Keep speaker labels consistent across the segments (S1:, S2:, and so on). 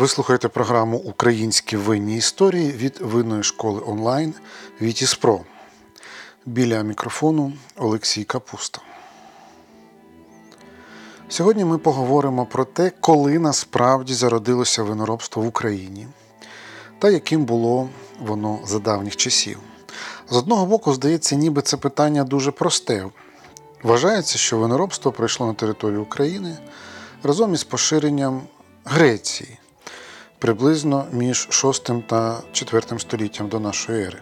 S1: Ви слухаєте програму Українські винні історії від винної школи онлайн Вітіспро. Біля мікрофону Олексій Капуста. Сьогодні ми поговоримо про те, коли насправді зародилося виноробство в Україні та яким було воно за давніх часів. З одного боку, здається, ніби це питання дуже просте. Вважається, що виноробство прийшло на територію України разом із поширенням Греції приблизно між 6 та 4 століттям до нашої ери.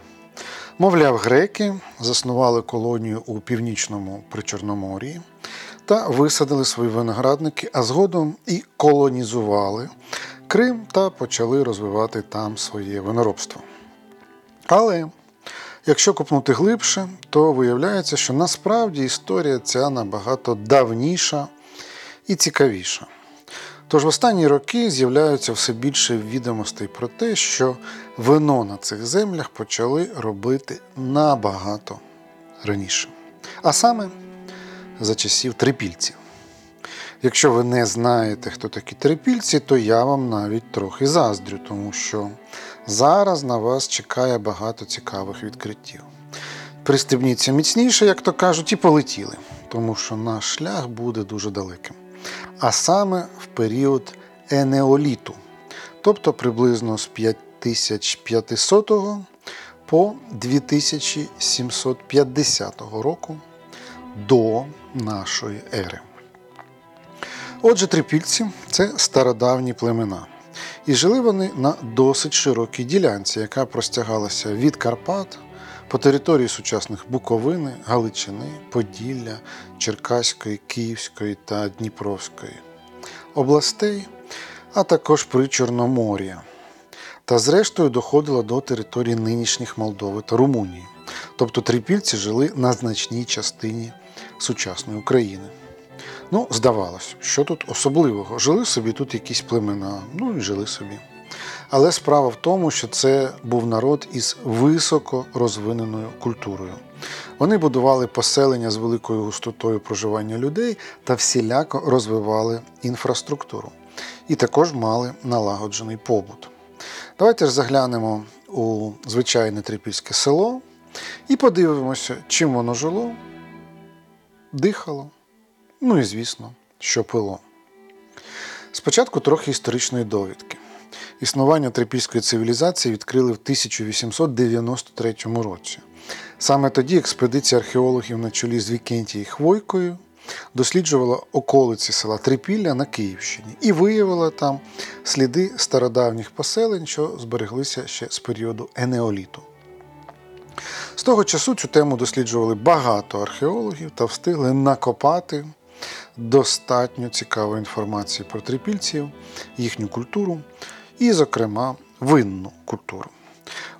S1: Мовляв, греки заснували колонію у північному Причорномор'ї та висадили свої виноградники, а згодом і колонізували Крим та почали розвивати там своє виноробство. Але якщо копнути глибше, то виявляється, що насправді історія ця набагато давніша і цікавіша. Тож в останні роки з'являються все більше відомостей про те, що вино на цих землях почали робити набагато раніше. А саме за часів трипільців. Якщо ви не знаєте, хто такі трипільці, то я вам навіть трохи заздрю, тому що зараз на вас чекає багато цікавих відкриттів. Пристебніться міцніше, як то кажуть, і полетіли, тому що наш шлях буде дуже далеким. А саме в період енеоліту, тобто приблизно з 5500 по 2750 року до нашої ери. Отже, трипільці це стародавні племена. І жили вони на досить широкій ділянці, яка простягалася від Карпат по території сучасних Буковини, Галичини, Поділля, Черкаської, Київської та Дніпровської областей, а також при Чорномор'я. Та зрештою доходила до території нинішніх Молдови та Румунії. Тобто трипільці жили на значній частині сучасної України. Ну, здавалось, що тут особливого? Жили собі тут якісь племена, ну і жили собі. Але справа в тому, що це був народ із високо розвиненою культурою. Вони будували поселення з великою густотою проживання людей та всіляко розвивали інфраструктуру. І також мали налагоджений побут. Давайте ж заглянемо у звичайне трипільське село і подивимося, чим воно жило, дихало. Ну і звісно, що пило. Спочатку трохи історичної довідки. Існування трипільської цивілізації відкрили в 1893 році. Саме тоді експедиція археологів на чолі з Вікентією Хвойкою досліджувала околиці села Трипілля на Київщині і виявила там сліди стародавніх поселень, що збереглися ще з періоду Енеоліту. З того часу цю тему досліджували багато археологів та встигли накопати достатньо цікавої інформації про трипільців, їхню культуру і, зокрема, винну культуру.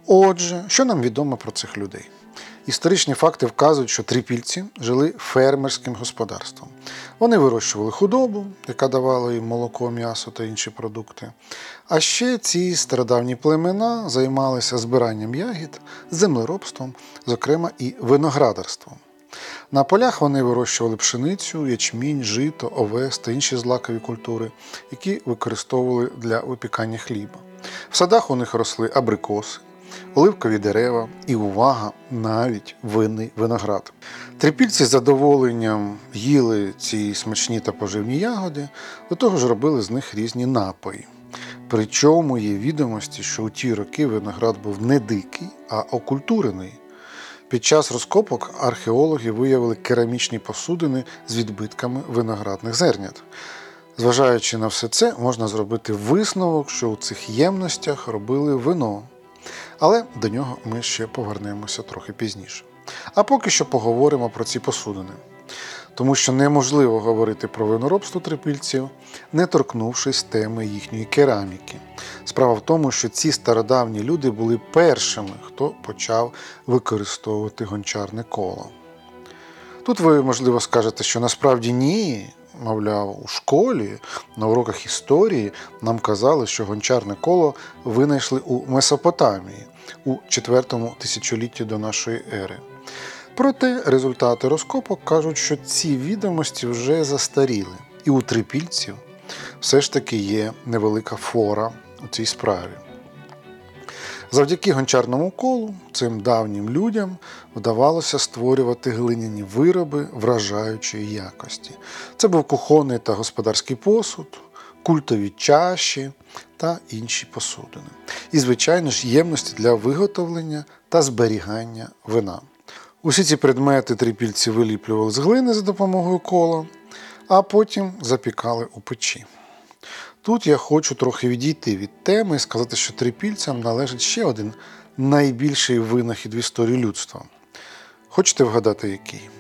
S1: Отже, що нам відомо про цих людей? Історичні факти вказують, що трипільці жили фермерським господарством. Вони вирощували худобу, яка давала їм молоко, м'ясо та інші продукти. А ще ці стародавні племена займалися збиранням ягід, землеробством, зокрема і виноградарством. На полях вони вирощували пшеницю, ячмінь, жито, овес та інші злакові культури, які використовували для випікання хліба. В садах у них росли абрикоси, оливкові дерева і увага, навіть винний виноград. Трипільці з задоволенням їли ці смачні та поживні ягоди, до того ж робили з них різні напої. Причому є відомості, що у ті роки виноград був не дикий, а окультурений. Під час розкопок археологи виявили керамічні посудини з відбитками виноградних зернят. Зважаючи на все це, можна зробити висновок, що у цих ємностях робили вино. Але до нього ми ще повернемося трохи пізніше. А поки що поговоримо про ці посудини. Тому що неможливо говорити про виноробство трипільців, не торкнувшись теми їхньої кераміки. Справа в тому, що ці стародавні люди були першими, хто почав використовувати гончарне коло. Тут ви, можливо, скажете, що насправді ні. Мовляв, у школі на уроках історії нам казали, що гончарне коло винайшли у Месопотамії у 4 тисячолітті до нашої ери. Проте результати розкопок кажуть, що ці відомості вже застаріли, і у трипільців все ж таки є невелика фора у цій справі. Завдяки гончарному колу цим давнім людям вдавалося створювати глиняні вироби вражаючої якості. Це був кухонний та господарський посуд, культові чаші та інші посудини. І, звичайно ж, ємності для виготовлення та зберігання вина. Усі ці предмети трипільці виліплювали з глини за допомогою кола, а потім запікали у печі. Тут я хочу трохи відійти від теми і сказати, що трипільцям належить ще один найбільший винахід в історії людства. Хочете вгадати, який?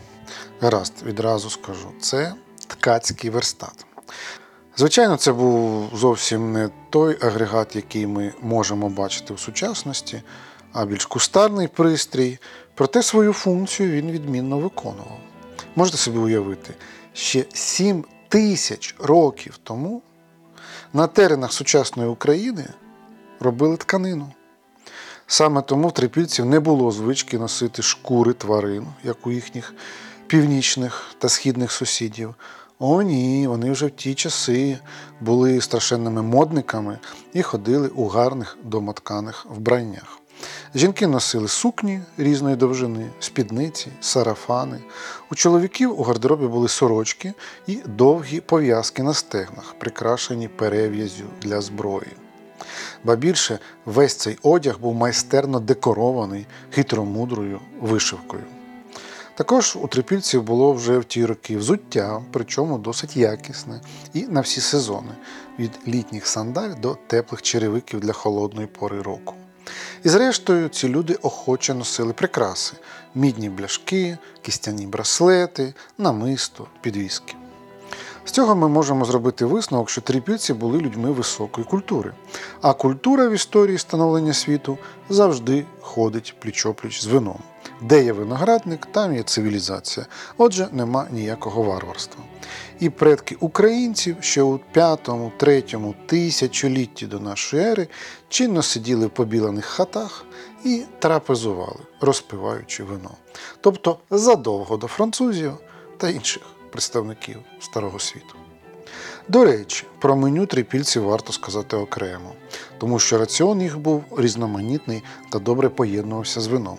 S1: Гаразд, відразу скажу: це ткацький верстат. Звичайно, це був зовсім не той агрегат, який ми можемо бачити в сучасності, а більш кустарний пристрій. Проте свою функцію він відмінно виконував. Можете собі уявити, ще 7 тисяч років тому на теренах сучасної України робили тканину. Саме тому в трипільців не було звички носити шкури тварин, як у їхніх північних та східних сусідів. О, ні, вони вже в ті часи були страшенними модниками і ходили у гарних домотканих вбраннях. Жінки носили сукні різної довжини, спідниці, сарафани. У чоловіків у гардеробі були сорочки і довгі пов'язки на стегнах, прикрашені перев'язю для зброї. Ба більше весь цей одяг був майстерно декорований хитромудрою вишивкою. Також у трипільців було вже в ті роки взуття, причому досить якісне, і на всі сезони від літніх сандаль до теплих черевиків для холодної пори року. І зрештою, ці люди охоче носили прикраси: мідні бляшки, кістяні браслети, намисто, підвіски. З цього ми можемо зробити висновок, що трипільці були людьми високої культури, а культура в історії становлення світу завжди ходить пліч-опліч з вином. Де є виноградник, там є цивілізація. Отже, нема ніякого варварства. І предки українців ще у 5-3 тисячолітті до нашої ери чинно сиділи в побілених хатах і трапезували, розпиваючи вино. Тобто задовго до французів та інших представників Старого світу. До речі, про меню трипільців варто сказати окремо, тому що раціон їх був різноманітний та добре поєднувався з вином.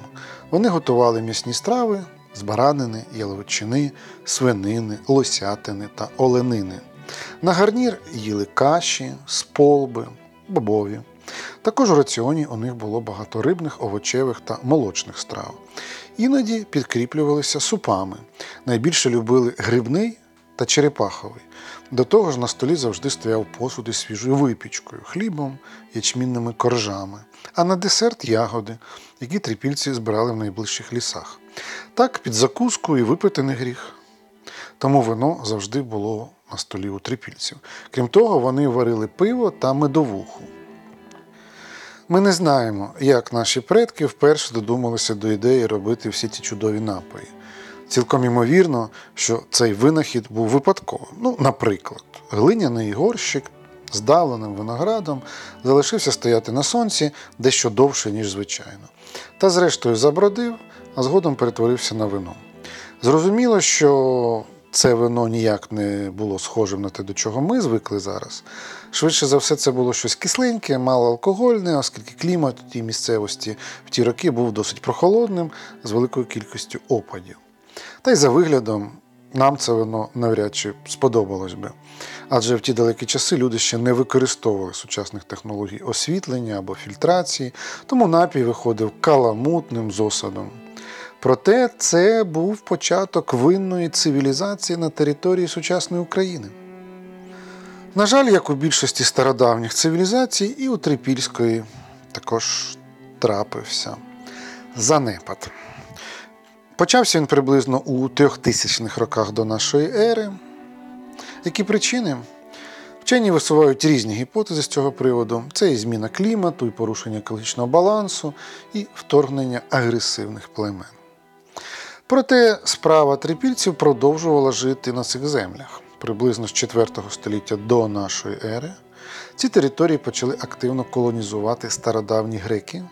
S1: Вони готували м'ясні страви з баранини, яловичини, свинини, лосятини та оленини. На гарнір їли каші, сполби, бобові. Також у раціоні у них було багато рибних, овочевих та молочних страв. Іноді підкріплювалися супами. Найбільше любили грибний та черепаховий. До того ж на столі завжди стояв посуд із свіжою випічкою, хлібом, ячмінними коржами, а на десерт ягоди, які трипільці збирали в найближчих лісах. Так, під закуску і випити не гріх. Тому вино завжди було на столі у трипільців. Крім того, вони варили пиво та медовуху. Ми не знаємо, як наші предки вперше додумалися до ідеї робити всі ці чудові напої. Цілком ймовірно, що цей винахід був випадковим. Ну, наприклад, глиняний горщик з давленим виноградом залишився стояти на сонці дещо довше, ніж звичайно. Та, зрештою, забродив, а згодом перетворився на вино. Зрозуміло, що це вино ніяк не було схожим на те, до чого ми звикли зараз. Швидше за все, це було щось кисленьке, малоалкогольне, оскільки клімат у тій місцевості в ті роки був досить прохолодним з великою кількістю опадів. Та й за виглядом нам це вино навряд чи сподобалось би. Адже в ті далекі часи люди ще не використовували сучасних технологій освітлення або фільтрації, тому напій виходив каламутним з. Проте це був початок винної цивілізації на території сучасної України. На жаль, як у більшості стародавніх цивілізацій, і у Трипільської також трапився занепад. Почався він приблизно у трьохтисячних роках до нашої ери. Які причини? Вчені висувають різні гіпотези з цього приводу: це і зміна клімату, і порушення екологічного балансу, і вторгнення агресивних племен. Проте справа трипільців продовжувала жити на цих землях. Приблизно з 4 століття до нашої ери ці території почали активно колонізувати стародавні греки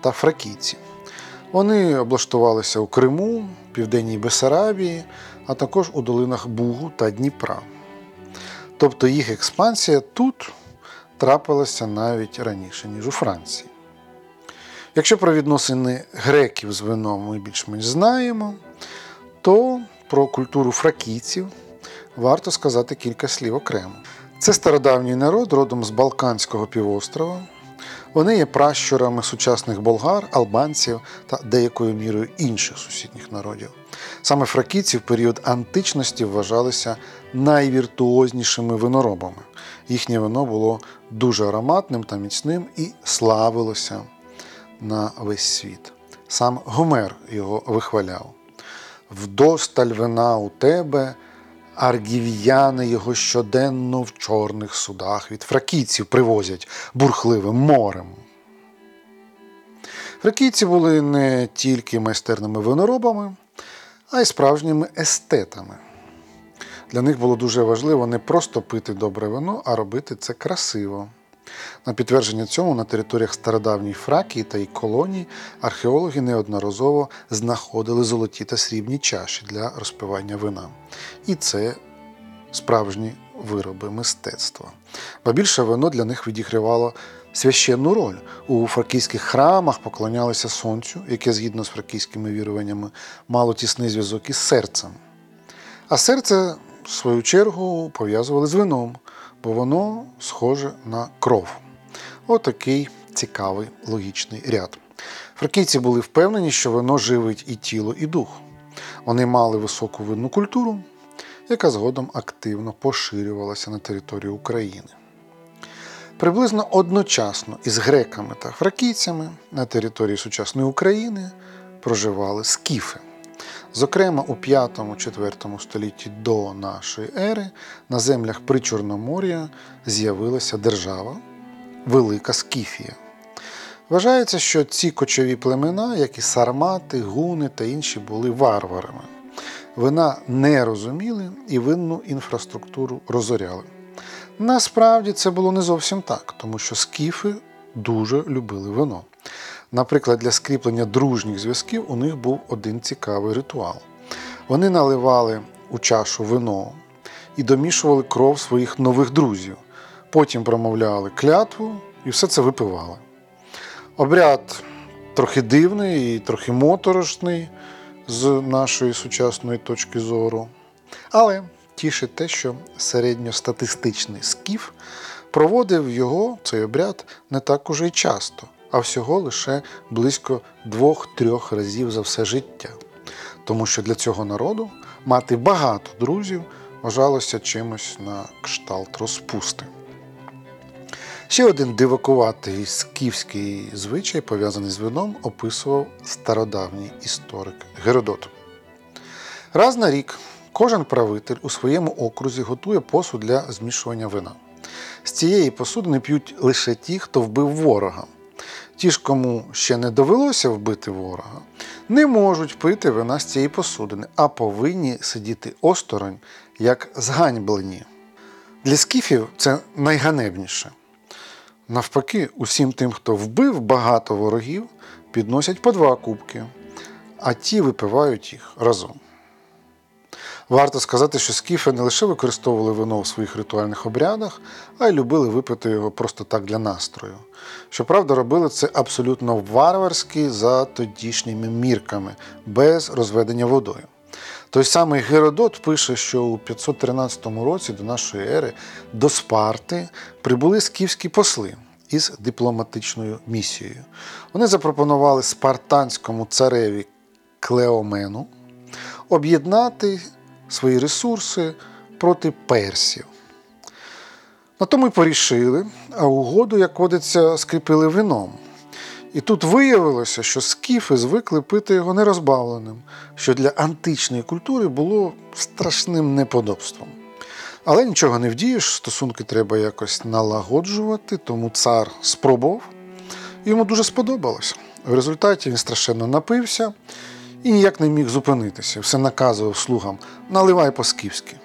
S1: та фракійці. Вони облаштувалися у Криму, Південній Бесарабії, а також у долинах Бугу та Дніпра. Тобто їх експансія тут трапилося навіть раніше, ніж у Франції. Якщо про відносини греків з вином ми більш-менш знаємо, то про культуру фракійців варто сказати кілька слів окремо. Це стародавній народ родом з Балканського півострова. Вони є пращурами сучасних болгар, албанців та деякою мірою інших сусідніх народів. Саме фракійці в період античності вважалися найвіртуознішими виноробами. Їхнє вино було дуже ароматним та міцним і славилося на весь світ. Сам Гомер його вихваляв. Вдосталь вина у тебе, аргів'яни його щоденно в чорних судах від фракійців привозять бурхливим морем. Фракійці були не тільки майстерними виноробами, а й справжніми естетами. Для них було дуже важливо не просто пити добре вино, а робити це красиво. На підтвердження цьому на територіях стародавньої Фракії та її колоній археологи неодноразово знаходили золоті та срібні чаші для розпивання вина. І це справжні вироби мистецтва. Ба більше вино для них відігравало священну роль. У фракійських храмах поклонялися сонцю, яке, згідно з фракійськими віруваннями, мало тісний зв'язок із серцем. А серце, в свою чергу, пов'язували з вином, бо воно схоже на кров. Отакий цікавий логічний ряд. Фракійці були впевнені, що вино живить і тіло, і дух. Вони мали високу винну культуру, яка згодом активно поширювалася на території України. Приблизно одночасно із греками та фракійцями на території сучасної України проживали скіфи. Зокрема, у 5-4 столітті до нашої ери на землях Причорномор'я з'явилася держава Велика Скіфія. Вважається, що ці кочові племена, як і сармати, гуни та інші, були варварами. Вина не розуміли і винну інфраструктуру розоряли. Насправді це було не зовсім так, тому що скіфи дуже любили вино. Наприклад, для скріплення дружніх зв'язків у них був один цікавий ритуал. Вони наливали у чашу вино і домішували кров своїх нових друзів. Потім промовляли клятву і все це випивали. Обряд трохи дивний і трохи моторошний з нашої сучасної точки зору. Але тішить те, що середньостатистичний скіф проводив його, цей обряд, не так уже й часто, а всього лише близько двох-трьох разів за все життя. Тому що для цього народу мати багато друзів вважалося чимось на кшталт розпусти. Ще один дивакуватий скіфський звичай, пов'язаний з вином, описував стародавній історик Геродот. Раз на рік кожен правитель у своєму окрузі готує посуд для змішування вина. З цієї посудини п'ють лише ті, хто вбив ворога. Ті ж, кому ще не довелося вбити ворога, не можуть пити вина з цієї посудини, а повинні сидіти осторонь, як зганьблені. Для скіфів це найганебніше. Навпаки, усім тим, хто вбив багато ворогів, підносять по два кубки, а ті випивають їх разом. Варто сказати, що скіфи не лише використовували вино у своїх ритуальних обрядах, а й любили випити його просто так для настрою. Щоправда, робили це абсолютно варварськи за тодішніми мірками, без розведення водою. Той самий Геродот пише, що у 513 році до нашої ери до Спарти прибули скіфські посли із дипломатичною місією. Вони запропонували спартанському цареві Клеомену об'єднати свої ресурси проти персів. На тому й порішили, а угоду, як водиться, скріпили вином. І тут виявилося, що скіфи звикли пити його нерозбавленим, що для античної культури було страшним неподобством. Але нічого не вдієш, стосунки треба якось налагоджувати, тому цар спробував, йому дуже сподобалось. В результаті він страшенно напився і ніяк не міг зупинитися. Все наказував слугам наливай по-скіфськи.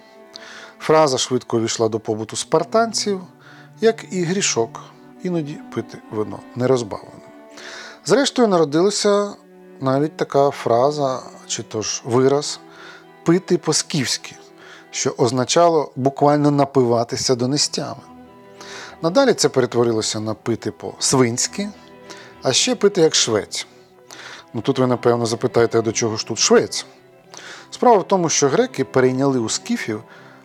S1: Фраза швидко увійшла до побуту спартанців, як і грішок, іноді пити вино нерозбавленим. Зрештою, народилася навіть така фраза, чи то ж вираз пити по-скіфськи, що означало буквально напиватися до нестями. Надалі це перетворилося на пити по-свинськи, а ще пити як швець. Ну тут ви, напевно, запитаєте, до чого ж тут швець? Справа в тому, що греки перейняли у скіфів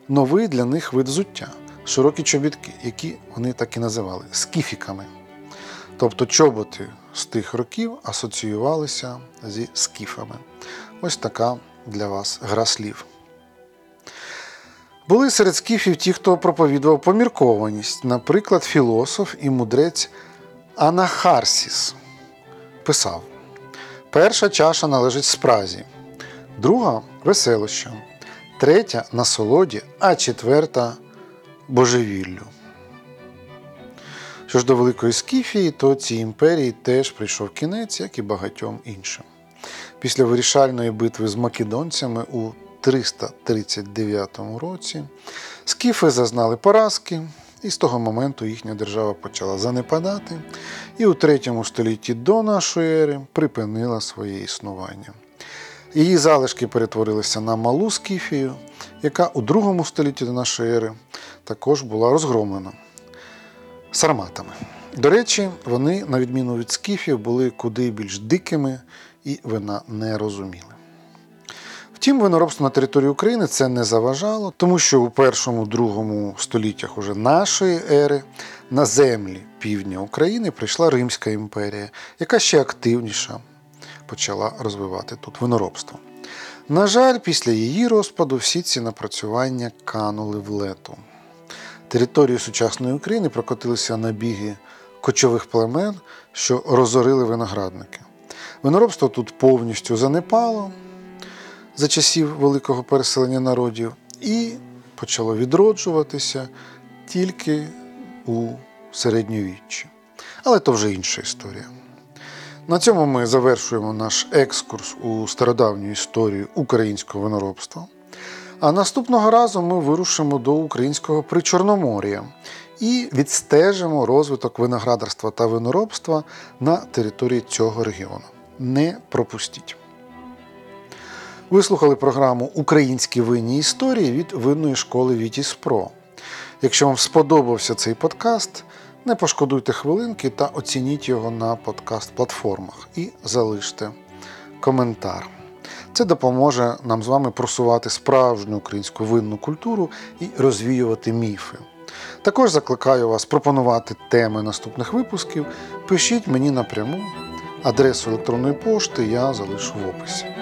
S1: новий для них вид взуття широкі чобітки, які вони так і називали скіфіками. Тобто чоботи з тих років асоціювалися зі скіфами. Ось така для вас гра слів. Були серед скіфів ті, хто проповідував поміркованість, наприклад, філософ і мудрець Анахарсіс писав: перша чаша належить спразі, друга веселощам, третя насолоді, а четверта божевіллю. Що ж до Великої Скіфії, то цій імперії теж прийшов кінець, як і багатьом іншим. Після вирішальної битви з македонцями у 339 році скіфи зазнали поразки, і з того моменту їхня держава почала занепадати, і у 3 столітті до нашої ери припинила своє існування. Її залишки перетворилися на малу скіфію, яка у 2 столітті до нашої ери також була розгромлена сарматами. До речі, вони, на відміну від скіфів, були куди більш дикими і вина не розуміли. Втім, виноробство на території України це не заважало, тому що у першому-другому століттях уже нашої ери на землі півдня України прийшла Римська імперія, яка ще активніше почала розвивати тут виноробство. На жаль, після її розпаду всі ці напрацювання канули в лету. Територію сучасної України прокотилися набіги кочових племен, що розорили виноградники. Виноробство тут повністю занепало за часів великого переселення народів і почало відроджуватися тільки у середньовіччі. Але то вже інша історія. На цьому ми завершуємо наш екскурс у стародавню історію українського виноробства. А наступного разу ми вирушимо до українського причорномор'я і відстежимо розвиток виноградарства та виноробства на території цього регіону. Не пропустіть. Ви слухали програму Українські винні історії від винної школи Вітіс Про. Якщо вам сподобався цей подкаст, не пошкодуйте хвилинки та оцініть його на подкаст-платформах і залиште коментар. Це допоможе нам з вами просувати справжню українську винну культуру і розвіювати міфи. Також закликаю вас пропонувати теми наступних випусків. Пишіть мені напряму. Адресу електронної пошти я залишу в описі.